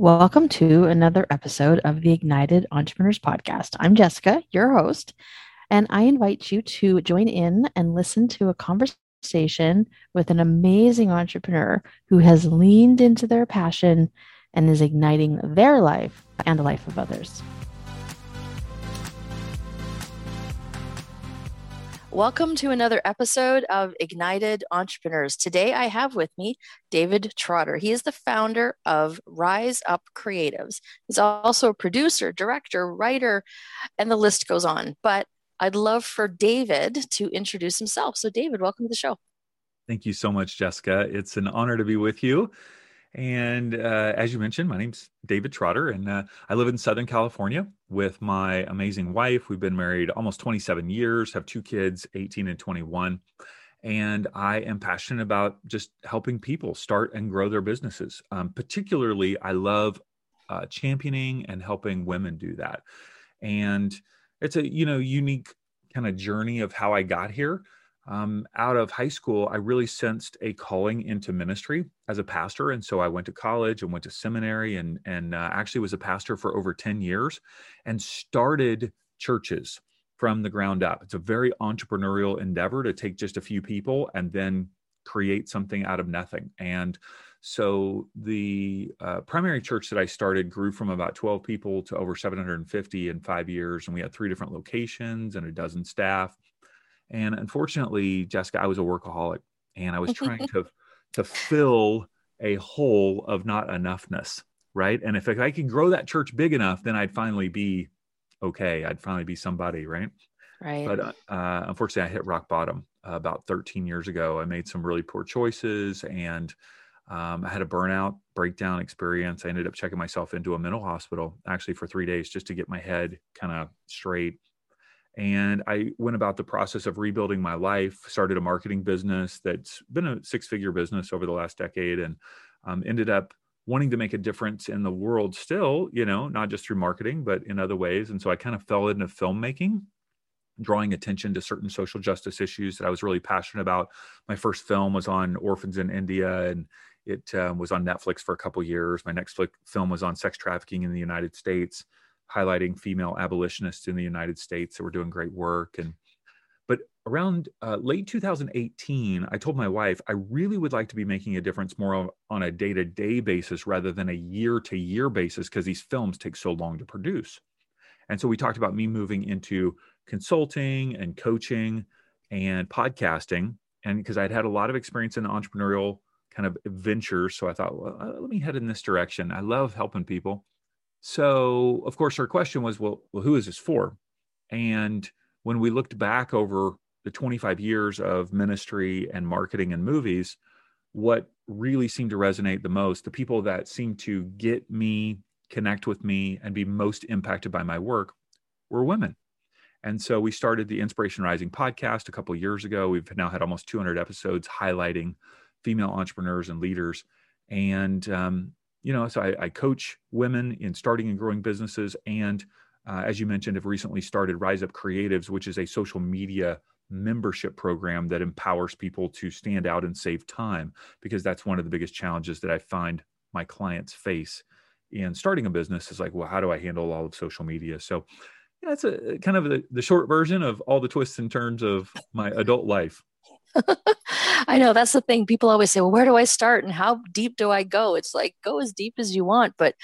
Welcome to another episode of the Ignited Entrepreneurs Podcast. I'm Jessica, your host, and I invite you to join in and listen to a conversation with an amazing entrepreneur who has leaned into their passion and is igniting their life and the life of others. Welcome to another episode of Ignited Entrepreneurs. Today I have with me David Trotter. He is the founder of Rise Up Creatives. He's also a producer, director, writer, and the list goes on. But I'd love for David to introduce himself. So, David, welcome to the show. Thank you so much, Jessica. It's an honor to be with you. And uh, as you mentioned, my name's David Trotter, and uh, I live in Southern California with my amazing wife. We've been married almost 27 years, have two kids, 18 and 21. And I am passionate about just helping people start and grow their businesses. Um, particularly, I love uh, championing and helping women do that. And it's a you know unique kind of journey of how I got here um, out of high school, I really sensed a calling into ministry as a pastor, and so I went to college and went to seminary, and and uh, actually was a pastor for over ten years, and started churches from the ground up. It's a very entrepreneurial endeavor to take just a few people and then create something out of nothing. And so the uh, primary church that I started grew from about 12 people to over 750 in five years. And we had three different locations and a dozen staff. And unfortunately, Jessica, I was a workaholic and I was trying to to fill a hole of not enoughness, right? And if I could grow that church big enough, then I'd finally be okay. I'd finally be somebody, right? Right. But uh, uh unfortunately, I hit rock bottom uh, about 13 years ago. I made some really poor choices and um, I had a burnout breakdown experience. I ended up checking myself into a mental hospital actually for three days just to get my head kind of straight and I went about the process of rebuilding my life, started a marketing business that's been a six figure business over the last decade, and um, ended up wanting to make a difference in the world still, you know, not just through marketing, but in other ways. And so I kind of fell into filmmaking, drawing attention to certain social justice issues that I was really passionate about. My first film was on orphans in India, and it um, was on Netflix for a couple years. My next film was on sex trafficking in the United States highlighting female abolitionists in the United States that were doing great work. And but around uh, late 2018, I told my wife I really would like to be making a difference more on a day-to-day basis rather than a year-to-year basis because these films take so long to produce. And so we talked about me moving into consulting and coaching and podcasting, and because I'd had a lot of experience in entrepreneurial kind of ventures, so I thought, well, uh, let me head in this direction. I love helping people. So, of course, our question was, well, well, who is this for? And when we looked back over the 25 years of ministry and marketing and movies, what really seemed to resonate the most, the people that seemed to get me, connect with me, and be most impacted by my work were women. And so we started the Inspiration Rising podcast a couple years ago. We've now had almost 200 episodes highlighting female entrepreneurs and leaders. And um, you know, so I, I, coach women in starting and growing businesses. And uh, as you mentioned, have recently started Rise Up Creatives, which is a social media membership program that empowers people to stand out and save time, because that's one of the biggest challenges that I find my clients face in starting a business is like, well, how do I handle all of social media? So, yeah, that's a kind of the, the short version of all the twists and turns of my adult life. I know that's the thing. People always say, well, where do I start and how deep do I go? It's like, go as deep as you want. But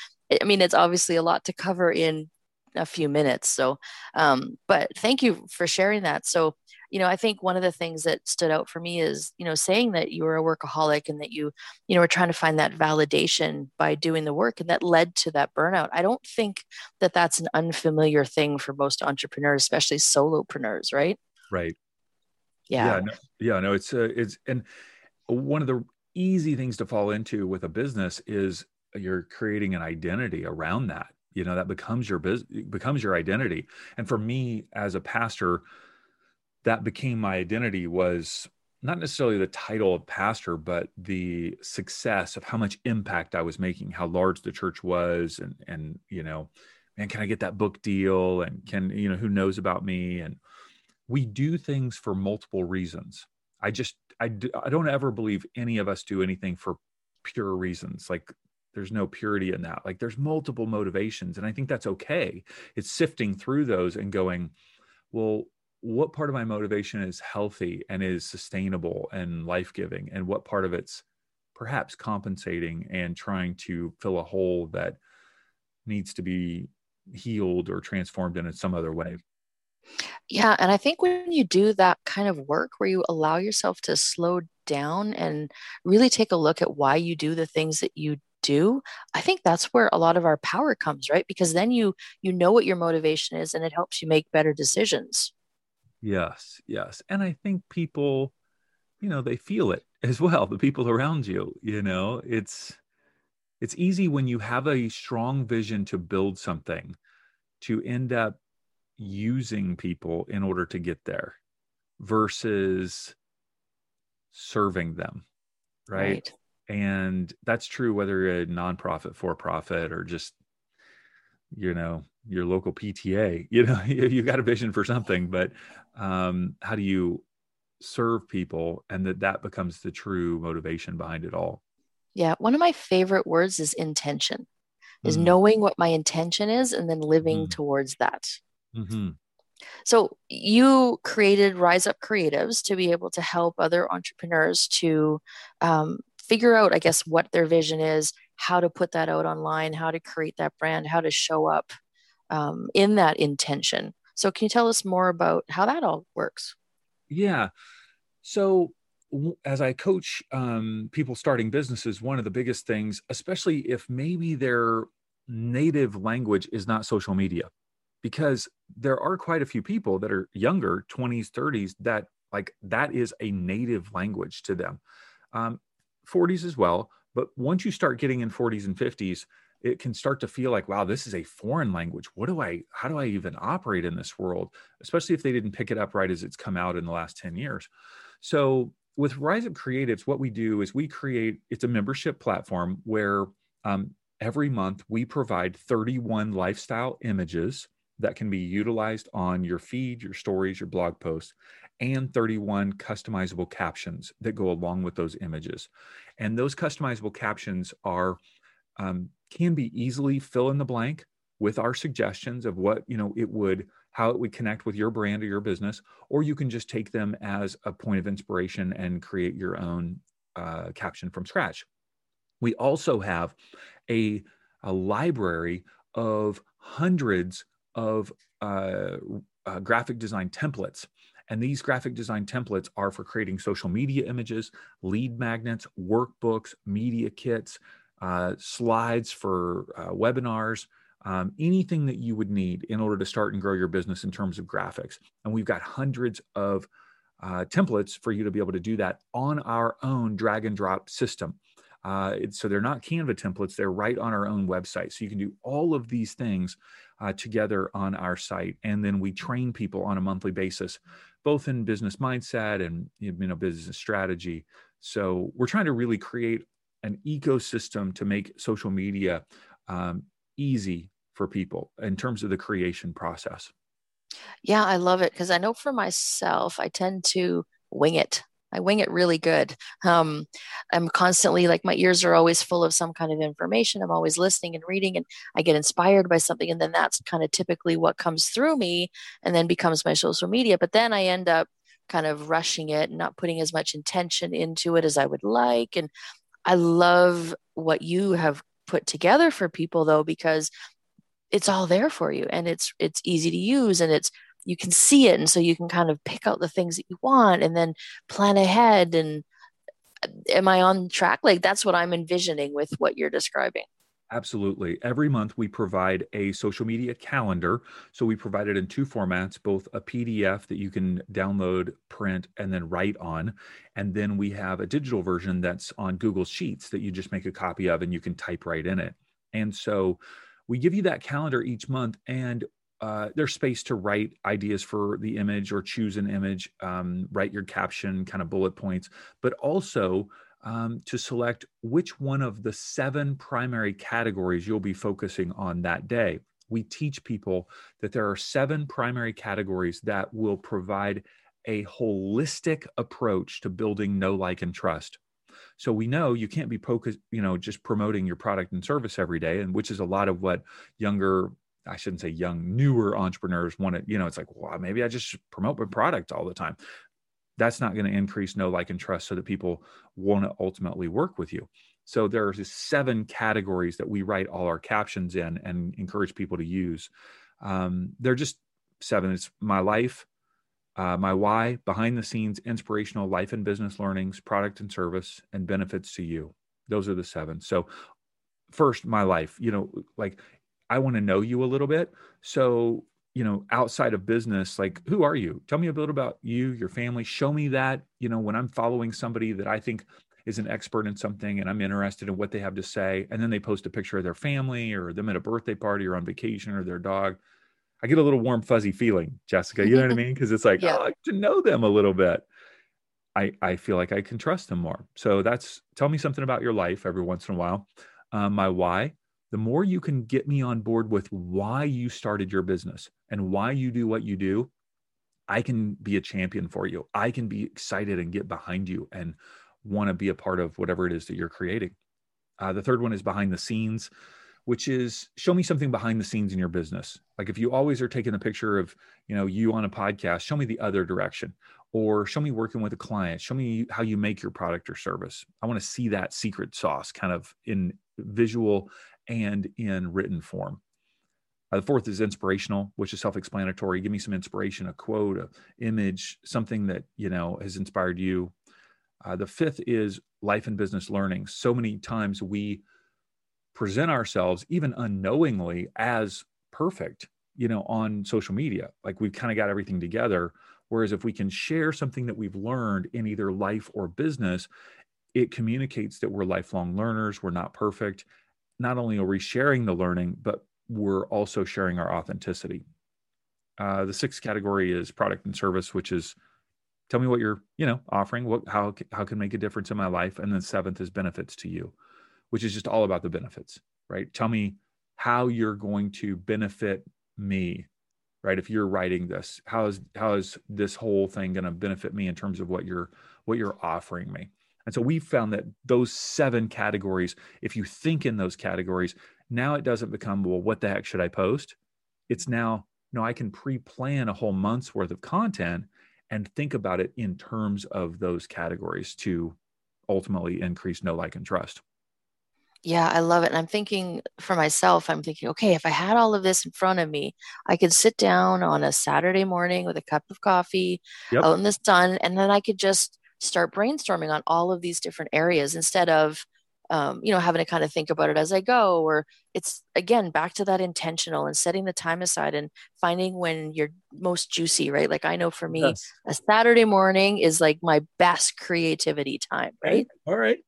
I mean, it's obviously a lot to cover in a few minutes. So, um, but thank you for sharing that. So, you know, I think one of the things that stood out for me is, you know, saying that you were a workaholic and that you, you know, were trying to find that validation by doing the work and that led to that burnout. I don't think that that's an unfamiliar thing for most entrepreneurs, especially solopreneurs, right? Right yeah. Yeah no, yeah no it's uh, it's and one of the easy things to fall into with a business is you're creating an identity around that you know that becomes your business becomes your identity. And for me as a pastor that became my identity was not necessarily the title of pastor but the success of how much impact i was making how large the church was and and you know man can i get that book deal? And can you know who knows about me? And we do things for multiple reasons. I just I, I don't ever believe any of us do anything for pure reasons. Like there's no purity in that like there's multiple motivations and i think that's okay it's sifting through those and going well what part of my motivation is healthy and is sustainable and life-giving and what part of it's perhaps compensating and trying to fill a hole that needs to be healed or transformed in some other way yeah and i think when you do that kind of work where you allow yourself to slow down and really take a look at why you do the things that you do i think that's where a lot of our power comes right? Because then you you know what your motivation is and it helps you make better decisions. Yes yes and i think people you know they feel it as well the people around you you know? It's it's easy when you have a strong vision to build something to end up using people in order to get there versus serving them right, right. And that's true whether you're a nonprofit for profit or just you know your local pta you know you got a vision for something but um, how do you serve people and that that becomes the true motivation behind it all? Yeah one of my favorite words is intention is mm. knowing what my intention is and then living mm. towards that mm-hmm. so you created rise up creatives to be able to help other entrepreneurs to um, figure out, I guess, what their vision is, how to put that out online, how to create that brand, how to show up um, in that intention. So, can you tell us more about how that all works? Yeah. So, as I coach um, people starting businesses, one of the biggest things, especially if maybe their native language is not social media, because there are quite a few people that are younger, 20s, 30s, that like that is a native language to them. Um, 40s as well. But once you start getting in 40s and 50s, it can start to feel like, wow, this is a foreign language. What do I, how do I even operate in this world? Especially if they didn't pick it up right as it's come out in the last 10 years. So with Rise Up Creatives, what we do is we create, it's a membership platform where um, every month we provide 31 lifestyle images that can be utilized on your feed, your stories, your blog posts and 31 customizable captions that go along with those images. And those customizable captions are um, can be easily fill in the blank with our suggestions of what you know it would how it would connect with your brand or your business or you can just take them as a point of inspiration and create your own uh, caption from scratch we also have a, a library of hundreds of uh, uh, graphic design templates and these graphic design templates are for creating social media images, lead magnets, workbooks, media kits, uh, slides for uh, webinars, um, anything that you would need in order to start and grow your business in terms of graphics. And we've got hundreds of uh, templates for you to be able to do that on our own drag and drop system. Uh, so they're not Canva templates, they're right on our own website. So you can do all of these things uh, together on our site. And then we train people on a monthly basis both in business mindset and you know business strategy. So we're trying to really create an ecosystem to make social media um, easy for people in terms of the creation process. Yeah, I love it because I know for myself, I tend to wing it. I wing it really good. Um, I'm constantly like my ears are always full of some kind of information. I'm always listening and reading, and I get inspired by something, and then that's kind of typically what comes through me, and then becomes my social media. But then I end up kind of rushing it and not putting as much intention into it as I would like. And I love what you have put together for people though, because it's all there for you and it's it's easy to use and it's you can see it and so you can kind of pick out the things that you want and then plan ahead and uh, am i on track like that's what i'm envisioning with what you're describing Absolutely. Every month we provide a social media calendar. So we provide it in two formats, both a PDF that you can download, print, and then write on. And then we have a digital version that's on Google Sheets that you just make a copy of and you can type right in it. And so we give you that calendar each month. And uh, there's space to write ideas for the image or choose an image, um, write your caption, kind of bullet points, but also um, to select which one of the seven primary categories you'll be focusing on that day. We teach people that there are seven primary categories that will provide a holistic approach to building know, like, and trust. So we know you can't be focused, you know, just promoting your product and service every day, and which is a lot of what younger, I shouldn't say young, newer entrepreneurs want to, you know, it's like, well, maybe I just promote my product all the time. That's not going to increase know, like, and trust so that people want to ultimately work with you. So there there's seven categories that we write all our captions in and encourage people to use. Um, they're just seven. It's my life, uh, my why, behind the scenes, inspirational life and business learnings, product and service, and benefits to you. Those are the seven. So, first, my life, you know, like I want to know you a little bit. So, you know, outside of business, like who are you? Tell me a bit about you, your family. Show me that, you know, when I'm following somebody that I think is an expert in something and I'm interested in what they have to say. And then they post a picture of their family or them at a birthday party or on vacation or their dog. I get a little warm, fuzzy feeling, Jessica. You know what I mean? Because it's like, yeah. oh, I like to know them a little bit. I, I feel like I can trust them more. So that's tell me something about your life every once in a while. Um, my why, the more you can get me on board with why you started your business and why you do what you do, I can be a champion for you. I can be excited and get behind you and want to be a part of whatever it is that you're creating. Uh, the third one is behind the scenes which is show me something behind the scenes in your business. Like if you always are taking a picture of, you know, you on a podcast, show me the other direction or show me working with a client, show me how you make your product or service. I want to see that secret sauce kind of in visual and in written form. Uh, the fourth is inspirational, which is self-explanatory. Give me some inspiration, a quote, a image, something that, you know, has inspired you. Uh, the fifth is life and business learning. So many times we present ourselves even unknowingly as perfect you know on social media like we've kind of got everything together whereas if we can share something that we've learned in either life or business it communicates that we're lifelong learners we're not perfect not only are we sharing the learning but we're also sharing our authenticity uh, the sixth category is product and service which is tell me what you're you know offering what how how can make a difference in my life and then seventh is benefits to you which is just all about the benefits, right? Tell me how you're going to benefit me, right? If you're writing this, how is how is this whole thing going to benefit me in terms of what you're what you're offering me? And so we found that those seven categories, if you think in those categories, now it doesn't become, well, what the heck should I post? It's now, no, I can pre-plan a whole month's worth of content and think about it in terms of those categories to ultimately increase know, like, and trust. Yeah, I love it. And I'm thinking for myself, I'm thinking, okay, if I had all of this in front of me, I could sit down on a Saturday morning with a cup of coffee yep. out in the sun, and then I could just start brainstorming on all of these different areas instead of, um, you know, having to kind of think about it as I go. Or it's again back to that intentional and setting the time aside and finding when you're most juicy, right? Like I know for me, yes. a Saturday morning is like my best creativity time, right? All right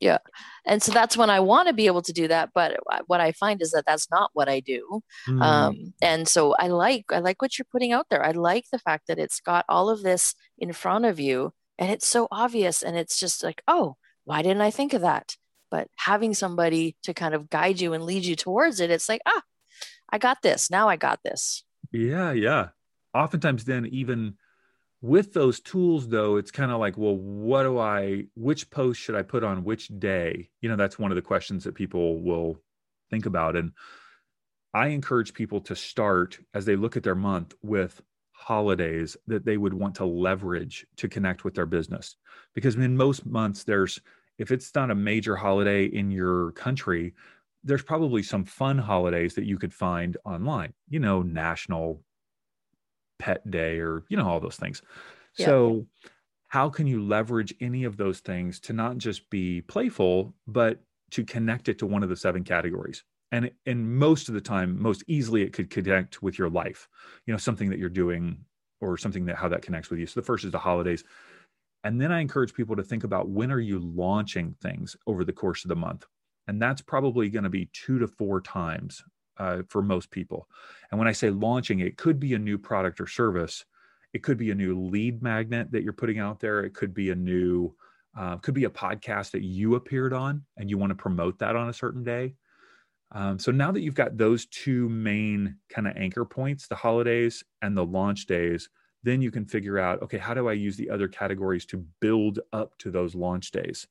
yeah and so that's when i want to be able to do that but what i find is that that's not what i do mm. um, and so i like i like what you're putting out there i like the fact that it's got all of this in front of you and it's so obvious and it's just like oh why didn't i think of that? But having somebody to kind of guide you and lead you towards it it's like ah i got this. Now i got this. Yeah yeah. Oftentimes then even with those tools though it's kind of like well what do i which post should i put on which day? You know that's one of the questions that people will think about and i encourage people to start as they look at their month with holidays that they would want to leverage to connect with their business. Because in most months there's if it's not a major holiday in your country there's probably some fun holidays that you could find online you know national pet day or you know all those things. Yeah. so how can you leverage any of those things to not just be playful but to connect it to one of the seven categories and and most of the time most easily it could connect with your life you know something that you're doing or something that how that connects with you so the first is the holidays and then i encourage people to think about when are you launching things over the course of the month and that's probably going to be two to four times uh, for most people. And when I say launching, it could be a new product or service. It could be a new lead magnet that you're putting out there. It could be a new, uh, could be a podcast that you appeared on and you want to promote that on a certain day. Um, so now that you've got those two main kind of anchor points, the holidays and the launch days, then you can figure out, okay, how do I use the other categories to build up to those launch days?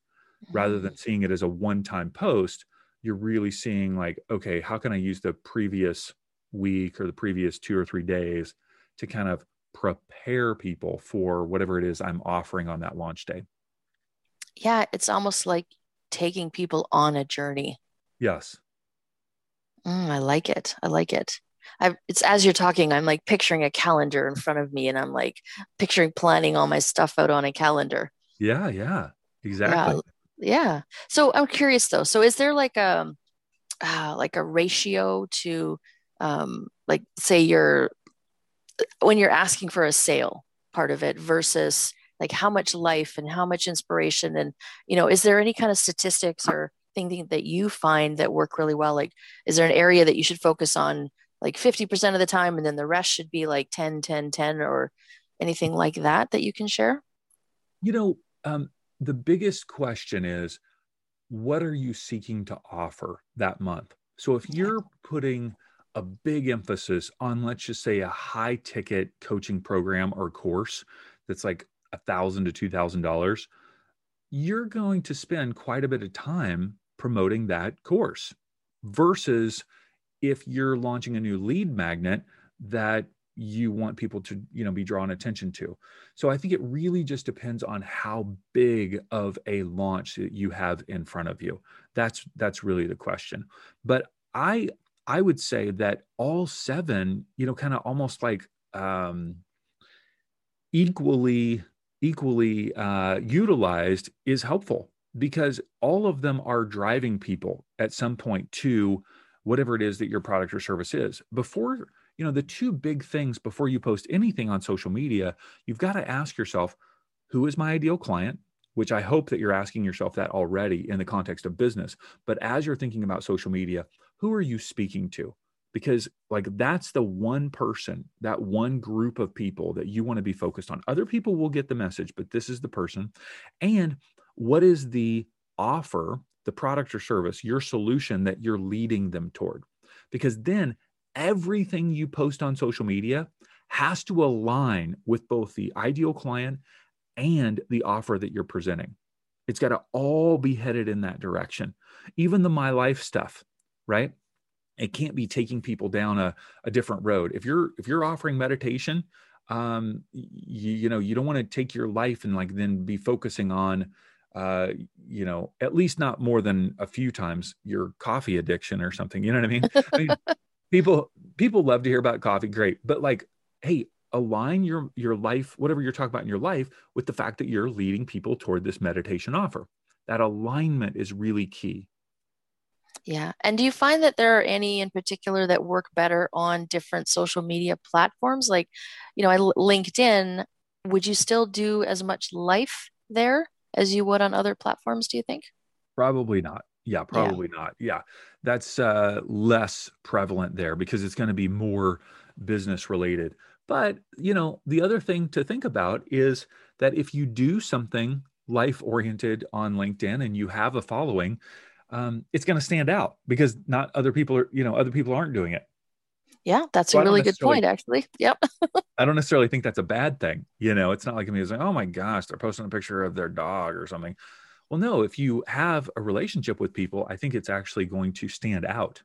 rather than mm. seeing it as a one time post. You're really seeing, like, okay, how can I use the previous week or the previous two or three days to kind of prepare people for whatever it is I'm offering on that launch day? Yeah, it's almost like taking people on a journey. Yes. Mm, I like it. I like it. I, it's as you're talking, I'm like picturing a calendar in front of me, and I'm like picturing planning all my stuff out on a calendar. Yeah, yeah, exactly. Yeah, yeah. So I'm curious though. So is there like a uh, like a ratio to um, like say you're when you're asking for a sale part of it versus like how much life and how much inspiration and you know is there any kind of statistics or thing that you find that work really well? Like is there an area that you should focus on like 50% of the time and then the rest should be like 10 10 10 or anything like that that you can share? You know um, the biggest question is what are you seeking to offer that month? So if you're putting a big emphasis on let's just say a high ticket coaching program or course that's like a thousand to two thousand dollars you're going to spend quite a bit of time promoting that course versus if you're launching a new lead magnet that you want people to you know be drawn attention to. So i think it really just depends on how big of a launch that you have in front of you. That's that's really the question. But i i would say that all seven you know kind of almost like um equally equally uh utilized is helpful because all of them are driving people at some point to whatever it is that your product or service is. Before you know the two big things before you post anything on social media you've got to ask yourself who is my ideal client? Which i hope that you're asking yourself that already in the context of business. But as you're thinking about social media who are you speaking to? Because like that's the one person that one group of people that you want to be focused on. Other people will get the message but this is the person. And what is the offer the product or service, your solution that you're leading them toward. Because then everything you post on social media has to align with both the ideal client and the offer that you're presenting. It's got to all be headed in that direction. Even the my life stuff, right? It can't be taking people down a, a different road. If you're if you're offering meditation, um, you, you know, you don't want to take your life and like then be focusing on uh, you know, at least not more than a few times your coffee addiction or something. You know what I mean? I mean people people love to hear about coffee, great, but like, hey, align your your life, whatever you're talking about in your life, with the fact that you're leading people toward this meditation offer. That alignment is really key. Yeah. And do you find that there are any in particular that work better on different social media platforms? Like, you know, I LinkedIn, would you still do as much life there? As you would on other platforms, do you think? Probably not. Yeah, probably yeah. not. Yeah. That's uh, less prevalent there because it's going to be more business related. But, you know, the other thing to think about is that if you do something life oriented on LinkedIn and you have a following, um, it's going to stand out because not other people are, you know, other people aren't doing it. Yeah, that's so a really good point, actually. Yep. I don't necessarily think that's a bad thing. You know, it's not like me like, oh my gosh, they're posting a picture of their dog or something. Well, no, if you have a relationship with people, I think it's actually going to stand out.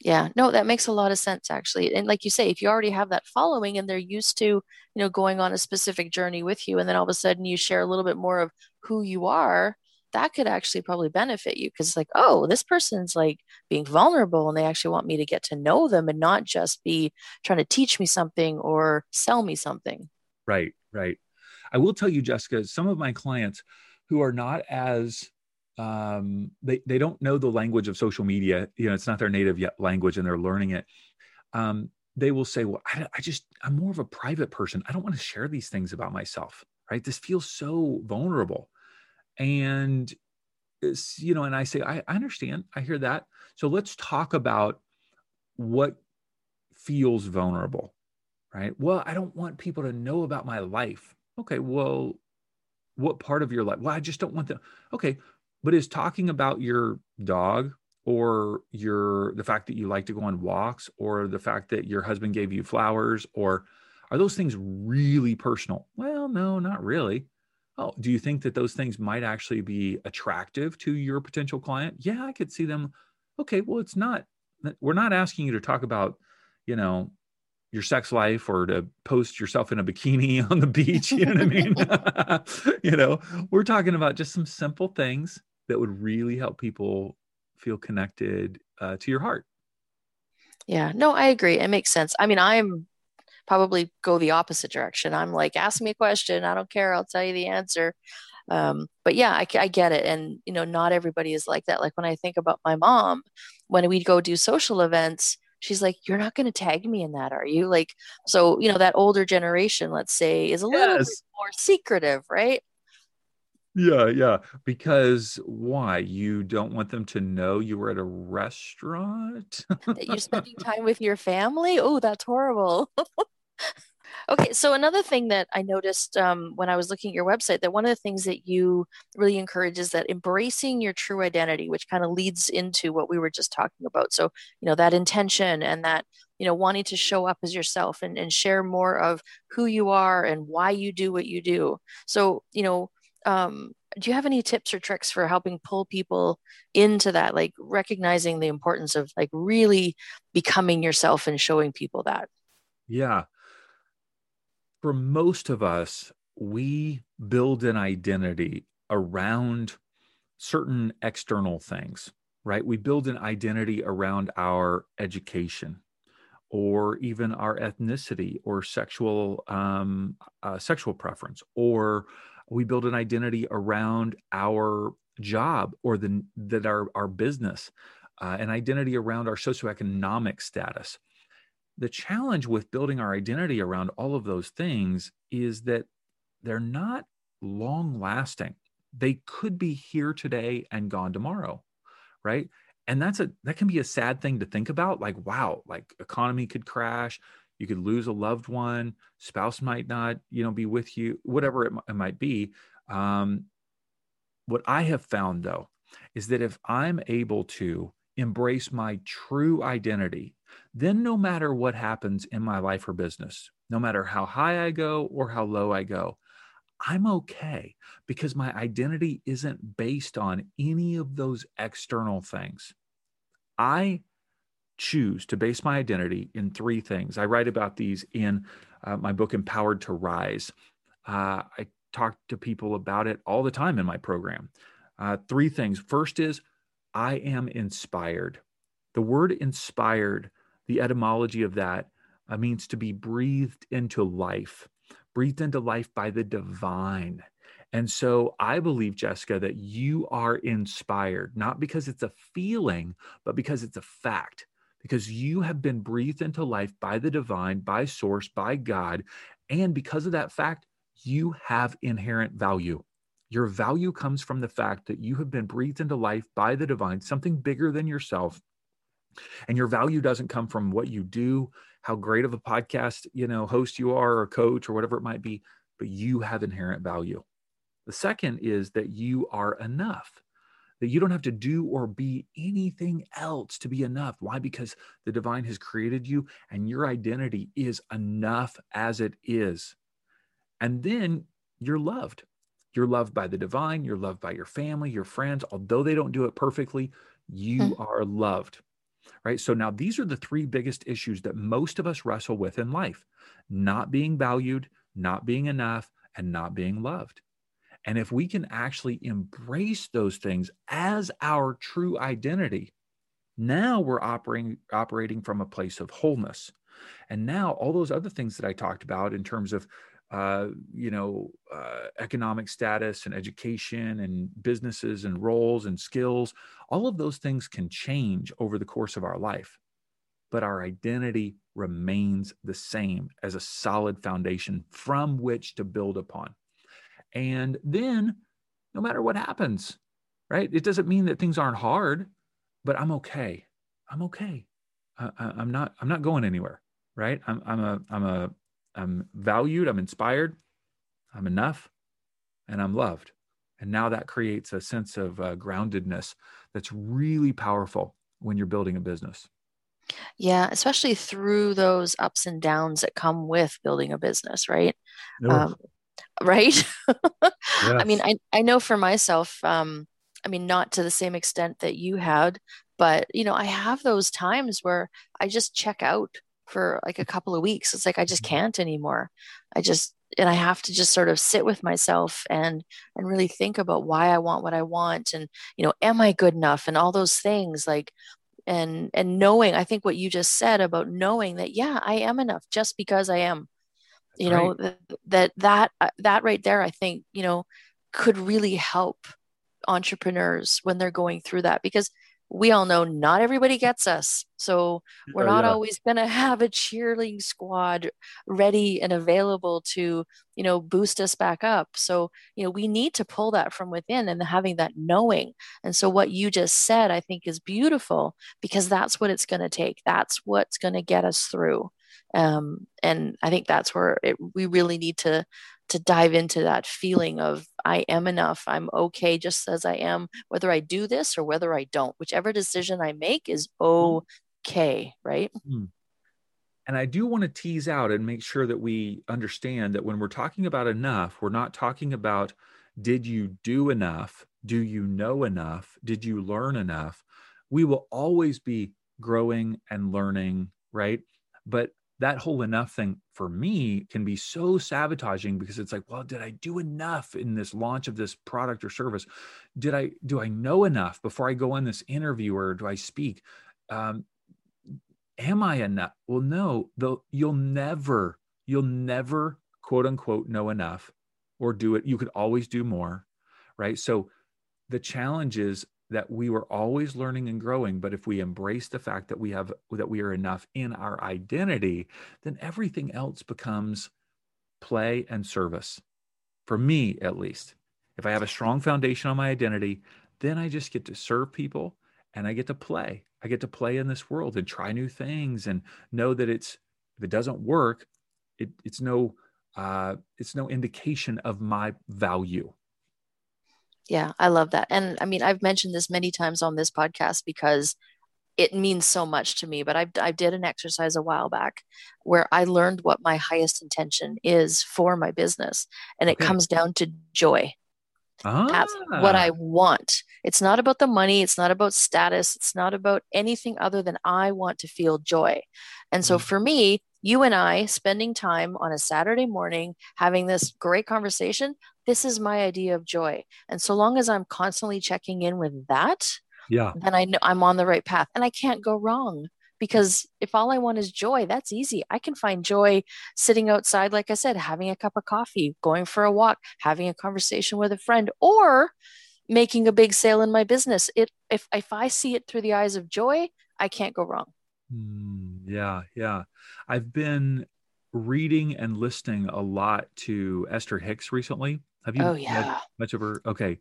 Yeah, no, that makes a lot of sense actually. And like you say, if you already have that following and they're used to, you know, going on a specific journey with you, and then all of a sudden you share a little bit more of who you are, that could actually probably benefit you because it's like oh this person's like being vulnerable and they actually want me to get to know them and not just be trying to teach me something or sell me something. Right right. I will tell you jessica some of my clients who are not as um, they, they don't know the language of social media you know it's not their native yet language and they're learning it um, they will say well I, I just i'm more of a private person. I don't want to share these things about myself right? This feels so vulnerable and you know and i say I, I understand. I hear that. So let's talk about what feels vulnerable right? Well i don't want people to know about my life. Okay well what part of your life? Well i just don't want them okay. But is talking about your dog or your the fact that you like to go on walks or the fact that your husband gave you flowers or are those things really personal? Well no not really oh, do you think that those things might actually be attractive to your potential client? Yeah, I could see them. Okay, well, it's not, we're not asking you to talk about, you know, your sex life or to post yourself in a bikini on the beach. You know what I mean? you know, we're talking about just some simple things that would really help people feel connected uh, to your heart. Yeah, no, I agree. It makes sense. I mean, I'm probably go the opposite direction. I'm like, ask me a question. I don't care. I'll tell you the answer. Um, but yeah, I, I get it. And, you know, not everybody is like that. Like when I think about my mom, when we'd go do social events, she's like, You're not going to tag me in that, are you? Like, so, you know, that older generation, let's say, is a yes. little bit more secretive, right? Yeah, yeah. Because why? You don't want them to know you were at a restaurant? that you're spending time with your family? Oh, that's horrible. okay, so another thing that I noticed um, when I was looking at your website, that one of the things that you really encourage is that embracing your true identity, which kind of leads into what we were just talking about. So, you know, that intention and that you know wanting to show up as yourself and, and share more of who you are and why you do what you do so you know um, do you have any tips or tricks for helping pull people into that like recognizing the importance of like really becoming yourself and showing people that? Yeah. For most of us we build an identity around certain external things right? We build an identity around our education or even our ethnicity or sexual um, uh, sexual preference or we build an identity around our job or the that our our business uh, an identity around our socioeconomic status. The challenge with building our identity around all of those things is that they're not long lasting they could be here today and gone tomorrow right? And that's a that can be a sad thing to think about like wow like economy could crash you could lose a loved one spouse might not you know be with you whatever it, it might be. Um, what i have found though is that if i'm able to embrace my true identity then no matter what happens in my life or business no matter how high i go or how low i go i'm okay because my identity isn't based on any of those external things. I choose to base my identity in three things. I write about these in uh, my book, Empowered to Rise. Uh, I talk to people about it all the time in my program. Uh, three things. First is I am inspired. The word inspired, the etymology of that uh, means to be breathed into life, breathed into life by the divine. And so I believe, Jessica, that you are inspired, not because it's a feeling, but because it's a fact because you have been breathed into life by the divine, by source, by God. And because of that fact, you have inherent value. Your value comes from the fact that you have been breathed into life by the divine, something bigger than yourself. And your value doesn't come from what you do, how great of a podcast, you know, host you are or coach or whatever it might be, but you have inherent value. The second is that you are enough that you don't have to do or be anything else to be enough. Why? Because the divine has created you and your identity is enough as it is. And then you're loved. You're loved by the divine, you're loved by your family, your friends. Although they don't do it perfectly, you mm. are loved. Right. So now these are the three biggest issues that most of us wrestle with in life not being valued, not being enough, and not being loved. And if we can actually embrace those things as our true identity, now we're operating operating from a place of wholeness. And now all those other things that I talked about in terms of uh, you know, uh, economic status and education and businesses and roles and skills, all of those things can change over the course of our life. But our identity remains the same as a solid foundation from which to build upon. And then no matter what happens, right? It doesn't mean that things aren't hard, but I'm okay. I'm okay. I, am not, I'm not going anywhere. Right. I'm, I'm a, I'm a, I'm valued. I'm inspired. I'm enough and I'm loved. And now that creates a sense of uh, groundedness that's really powerful when you're building a business. Yeah, especially through those ups and downs that come with building a business, right? Um, right? Yes. I mean, I, I know for myself, um, I mean, not to the same extent that you had, but you know, I have those times where I just check out for like a couple of weeks. It's like I just mm-hmm. can't anymore. I just and I have to just sort of sit with myself and and really think about why I want what I want and you know, am I good enough and all those things like and and knowing I think what you just said about knowing that yeah, I am enough just because I am. You right. know, that that that uh, that right there I think, you know, could really help entrepreneurs when they're going through that because we all know not everybody gets us. So we're oh, not yeah. always going to have a cheerleading squad ready and available to, you know, boost us back up. So, you know, we need to pull that from within and having that knowing. And so what you just said, I think is beautiful because that's what it's going to take. That's what's going to get us through. Um, and I think that's where it, we really need to to dive into that feeling of I am enough. I'm okay just as I am, whether I do this or whether I don't. Whichever decision I make is mm-hmm. okay, right? Mm. And I do want to tease out and make sure that we understand that when we're talking about enough, we're not talking about did you do enough? Do you know enough? Did you learn enough? We will always be growing and learning, right? But that whole enough thing for me can be so sabotaging because it's like well did i do enough in this launch of this product or service? Did i do i know enough before i go on this interview or do i speak? Um, am i enough? Well no though you'll never you'll never quote unquote know enough or do it. You could always do more right? So the challenge is that we were always learning and growing but if we embrace the fact that we have that we are enough in our identity then everything else becomes play and service. For me at least. If i have a strong foundation on my identity then i just get to serve people and i get to play. I get to play in this world and try new things and know that it's if it doesn't work it, it's no uh, it's no indication of my value yeah, I love that. And I mean, I've mentioned this many times on this podcast because it means so much to me. But I, I did an exercise a while back where I learned what my highest intention is for my business. And it okay. comes down to joy. Ah. That's what I want. It's not about the money. It's not about status. It's not about anything other than I want to feel joy. And so mm. for me, you and I spending time on a Saturday morning having this great conversation, this is my idea of joy. And so long as I'm constantly checking in with that, yeah, then I know I'm on the right path and I can't go wrong because if all I want is joy, that's easy. I can find joy sitting outside, like I said, having a cup of coffee, going for a walk, having a conversation with a friend, or making a big sale in my business. It if if I see it through the eyes of joy, I can't go wrong. Mm, yeah, yeah. I've been reading and listening a lot to Esther Hicks recently. Have you oh, yeah. much of her? Okay.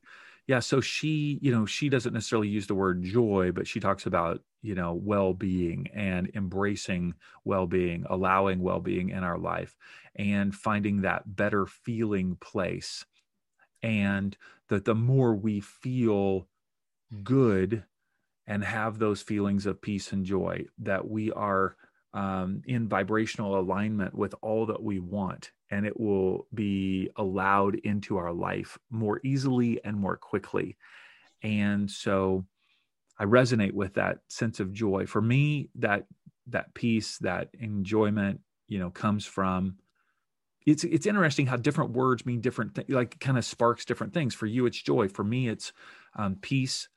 Yeah. So she, you know, she doesn't necessarily use the word joy, but she talks about, you know, well being and embracing well being, allowing well being in our life and finding that better feeling place. And that the more we feel good and have those feelings of peace and joy, that we are um, in vibrational alignment with all that we want and it will be allowed into our life more easily and more quickly and so i resonate with that sense of joy for me that that peace that enjoyment you know comes from it's it's interesting how different words mean different things like kind of sparks different things for you it's joy for me it's um, peace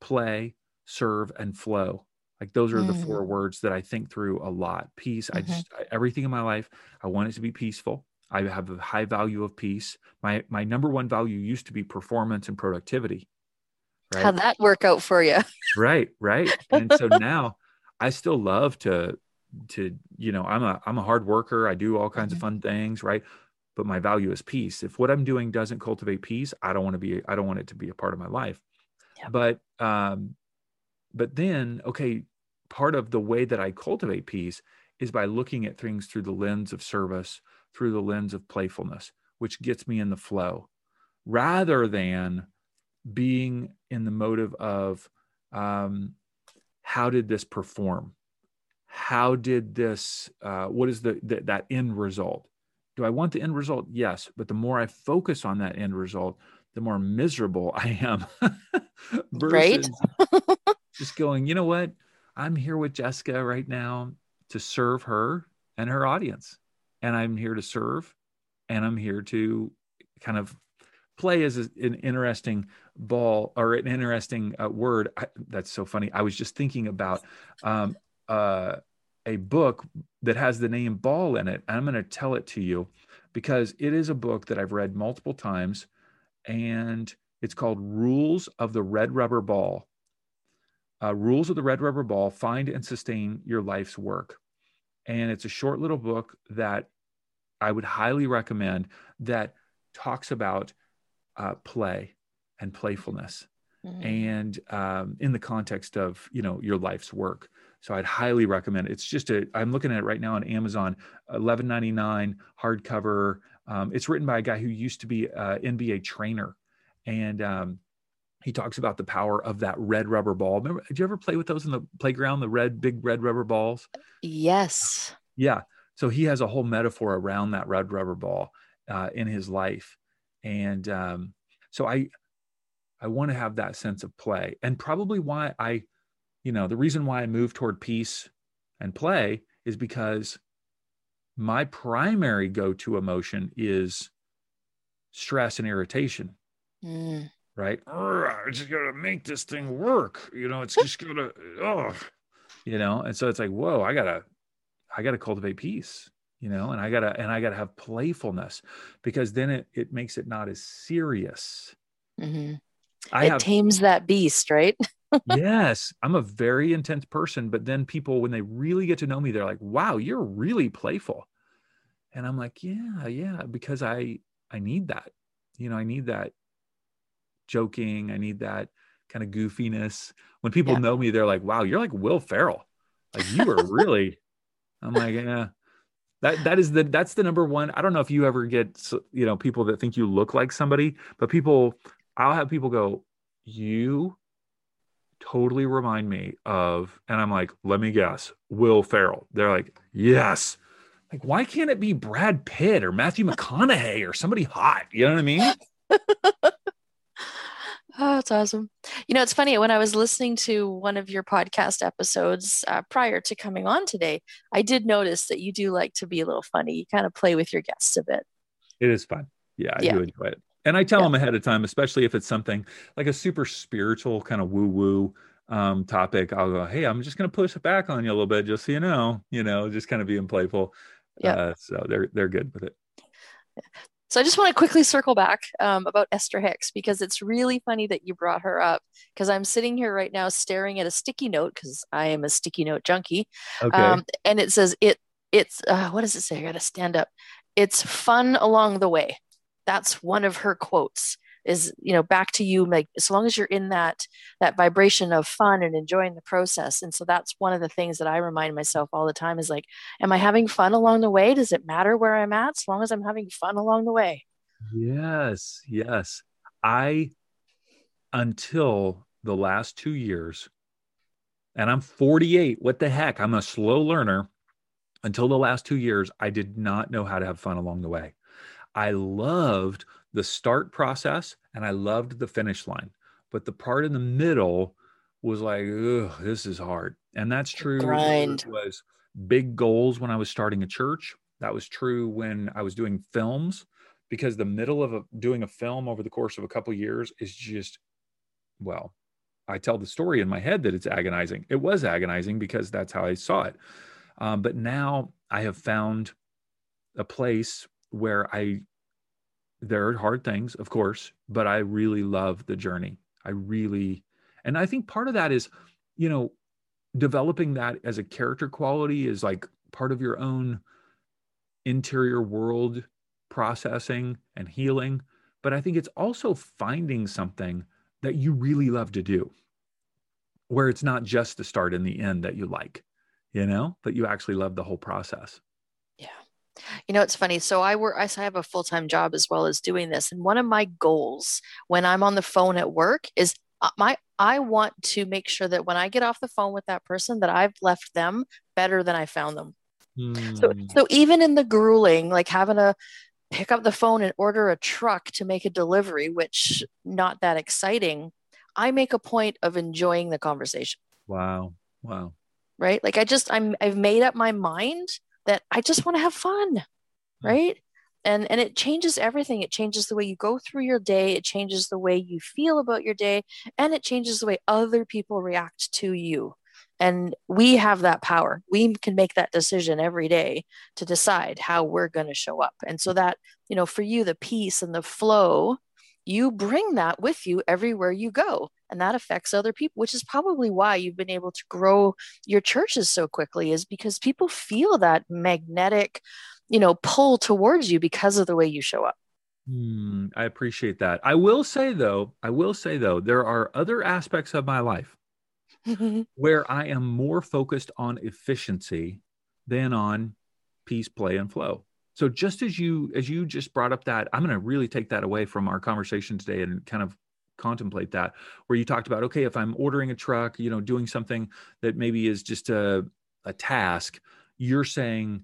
play serve and flow like those are mm. the four words that I think through a lot. Peace. Mm-hmm. I just I, everything in my life, I want it to be peaceful. I have a high value of peace. My my number one value used to be performance and productivity. Right? How'd that work out for you? right, right. And so now I still love to to you know I'm a I'm a hard worker. I do all kinds mm-hmm. of fun things, right? But my value is peace. If what I'm doing doesn't cultivate peace, I don't want to be I don't want it to be a part of my life. Yeah. But um but then, okay, part of the way that I cultivate peace is by looking at things through the lens of service, through the lens of playfulness, which gets me in the flow rather than being in the motive of um, how did this perform? How did this, uh, what is the, the, that end result? Do I want the end result? Yes. But the more I focus on that end result, the more miserable I am. right. just going, you know what? I'm here with Jessica right now to serve her and her audience. And I'm here to serve and I'm here to kind of play as an interesting ball or an interesting uh, word. I, that's so funny. I was just thinking about um, uh, a book that has the name ball in it. I'm going to tell it to you because it is a book that I've read multiple times and it's called Rules of the Red Rubber Ball. Uh, Rules of the Red Rubber Ball Find and Sustain Your Life's Work. And it's a short little book that I would highly recommend that talks about uh, play and playfulness mm-hmm. and um, in the context of you know your life's work so i'd highly recommend it. it's just a i'm looking at it right now on amazon 11.99 hardcover um, it's written by a guy who used to be an nba trainer and um, he talks about the power of that red rubber ball. Remember did you ever play with those in the playground the red big red rubber balls? Yes. Yeah. So he has a whole metaphor around that red rubber ball uh, in his life. And um, so i i want to have that sense of play. And probably why i you know the reason why i move toward peace and play is because my primary go-to emotion is stress and irritation. Mm. Right? I just gotta make this thing work you know it's just gonna oh you know and so it's like whoa i gotta i gotta cultivate peace you know and i gotta and i gotta have playfulness because then it, it makes it not as serious. Mm-hmm. I it have, tames that beast right? Yes i'm a very intense person but then people when they really get to know me they're like wow you're really playful. And i'm like yeah yeah because i i need that you know i need that joking. I need that kind of goofiness. When people yeah. know me they're like wow you're like will ferrell. Like you are really i'm like yeah. That that is the that's the number one. I don't know if you ever get you know people that think you look like somebody but people i'll have people go you totally remind me of and i'm like let me guess will ferrell. They're like yes. Like why can't it be brad pitt or matthew mcconaughey or somebody hot? You know what i mean Oh, that's awesome. You know, it's funny. When I was listening to one of your podcast episodes uh, prior to coming on today, I did notice that you do like to be a little funny. You kind of play with your guests a bit. It is fun. Yeah, I yeah. do enjoy it. And I tell yeah. them ahead of time, especially if it's something like a super spiritual kind of woo woo um, topic. I'll go, hey, I'm just going to push it back on you a little bit, just so you know, you know, just kind of being playful. Yeah. Uh, so they're they're good with it. So I just want to quickly circle back um, about Esther Hicks because it's really funny that you brought her up because I'm sitting here right now staring at a sticky note because I am a sticky note junkie. Okay. Um, and it says it it's uh, what does it say? I got to stand up. It's fun along the way. That's one of her quotes is you know back to you like as long as you're in that that vibration of fun and enjoying the process. And so that's one of the things that i remind myself all the time is like am i having fun along the way? Does it matter where i'm at as long as i'm having fun along the way? Yes yes. I until the last two years and i'm 48 what the heck? I'm a slow learner. Until the last two years i did not know how to have fun along the way. I loved the start process and I loved the finish line. But the part in the middle was like, this is hard. And that's true. Grind. was big goals when I was starting a church. That was true when I was doing films because the middle of a, doing a film over the course of a couple of years is just, well, I tell the story in my head that it's agonizing. It was agonizing because that's how I saw it. Um, but now I have found a place where I there are hard things, of course, but I really love the journey. I really, and I think part of that is, you know, developing that as a character quality is like part of your own interior world processing and healing. But I think it's also finding something that you really love to do, where it's not just the start and the end that you like, you know, but you actually love the whole process. You know, it's funny. So I work, I have a full time job as well as doing this. And one of my goals when I'm on the phone at work is uh, my, I want to make sure that when I get off the phone with that person, that I've left them better than I found them. Mm. So, hmm. so even in the grueling, like having to pick up the phone and order a truck to make a delivery, which not that exciting, I make a point of enjoying the conversation. Wow. Wow. Right? Like I just I'm I've made up my mind that I just want to have fun. Hmm. Right? And and it changes everything. It changes the way you go through your day, it changes the way you feel about your day, and it changes the way other people react to you. And we have that power. We can make that decision every day to decide how we're going to show up. And so that, you know, for you, the peace and the flow you bring that with you everywhere you go and that affects other people which is probably why you've been able to grow your churches so quickly is because people feel that magnetic you know pull towards you because of the way you show up. Hmm, i appreciate that. I will say though i will say though there are other aspects of my life where i am more focused on efficiency than on peace play and flow so just as you as you just brought up that i'm going to really take that away from our conversation today and kind of contemplate that where you talked about okay if i'm ordering a truck you know doing something that maybe is just a, a task you're saying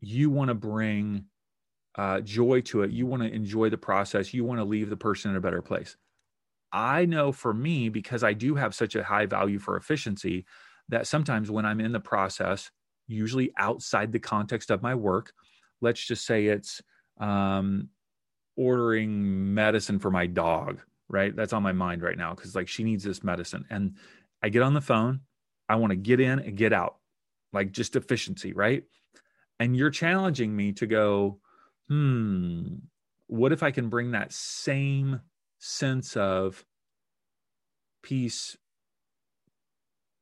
you want to bring uh, joy to it. You want to enjoy the process. You want to leave the person in a better place. I know for me because i do have such a high value for efficiency that sometimes when i'm in the process usually outside the context of my work let's just say it's um, ordering medicine for my dog, right? That's on my mind right now because like she needs this medicine. And I get on the phone, I want to get in and get out, like just efficiency, right? And you're challenging me to go, hmm, what if I can bring that same sense of peace,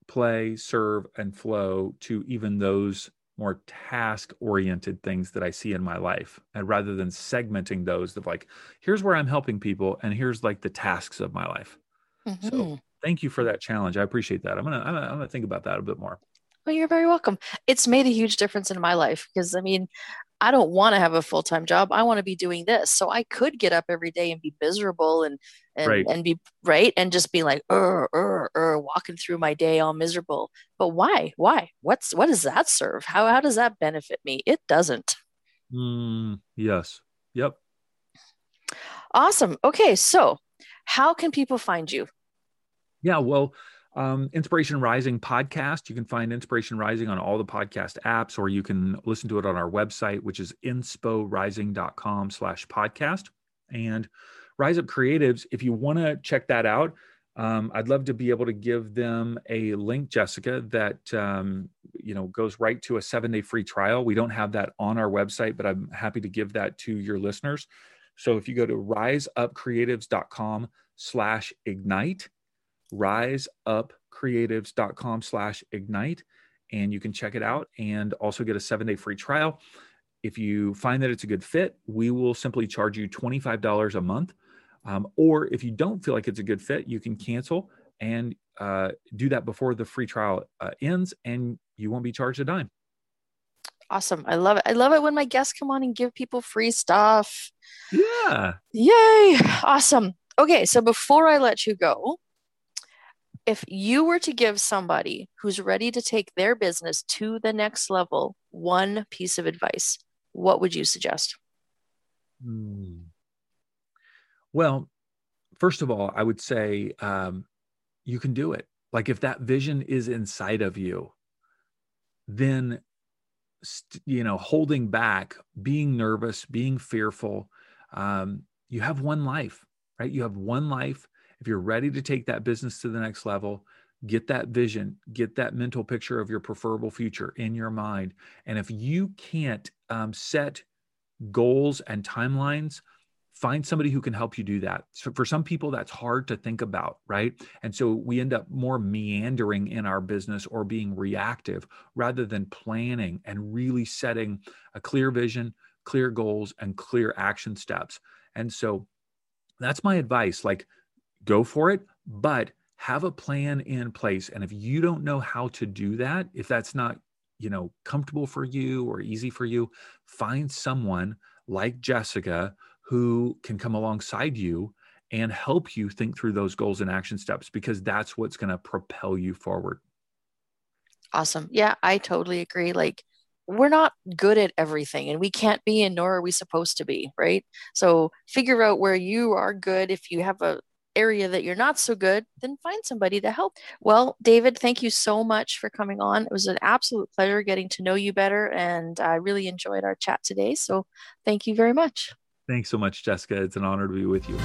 play, serve, and flow to even those more task oriented things that I see in my life. And rather than segmenting those of like, here's where I'm helping people and here's like the tasks of my life. Mm-hmm. So thank you for that challenge. I appreciate that. I'm going to, I'm going to think about that a bit more. Well, you're very welcome. It's made a huge difference in my life because I mean, I don't want to have a full time job. I want to be doing this. So I could get up every day and be miserable and and, right. and be right and just be like, er, er, er, walking through my day all miserable. But why? Why? What's what does that serve? How how does that benefit me? It doesn't. Mm, yes. Yep. Awesome. Okay, so how can people find you? Yeah, well, um, Inspiration Rising podcast. You can find Inspiration Rising on all the podcast apps, or you can listen to it on our website, which is insporising.com slash podcast. And Rise Up Creatives, if you want to check that out, um, I'd love to be able to give them a link, Jessica, that um, you know goes right to a seven day free trial. We don't have that on our website, but I'm happy to give that to your listeners. So if you go to riseupcreatives.com slash ignite, riseupcreatives.com slash ignite and you can check it out and also get a seven day free trial. If you find that it's a good fit we will simply charge you $25 a month. Um, or if you don't feel like it's a good fit you can cancel and uh, do that before the free trial uh, ends and you won't be charged a dime. Awesome. I love it. I love it when my guests come on and give people free stuff. Yeah. Yay. Awesome. Okay so before i let you go if you were to give somebody who's ready to take their business to the next level one piece of advice, what would you suggest? Hmm. Well, first of all, I would say um, you can do it. Like if that vision is inside of you, then st- you know holding back, being nervous, being fearful. Um, you have one life, right? You have one life if you're ready to take that business to the next level, get that vision, get that mental picture of your preferable future in your mind. And if you can't um, set goals and timelines, find somebody who can help you do that. So for some people, that's hard to think about, right? And so we end up more meandering in our business or being reactive rather than planning and really setting a clear vision, clear goals, and clear action steps. And so that's my advice. Like, go for it, but have a plan in place. And if you don't know how to do that, if that's not, you know, comfortable for you or easy for you, find someone like Jessica who can come alongside you and help you think through those goals and action steps because that's what's going to propel you forward. Awesome. Yeah, I totally agree. Like we're not good at everything and we can't be and nor are we supposed to be right so figure out where you are good if you have a area that you're not so good then find somebody to help. Well david thank you so much for coming on. It was an absolute pleasure getting to know you better and i really enjoyed our chat today. So thank you very much. Thanks so much jessica. It's an honor to be with you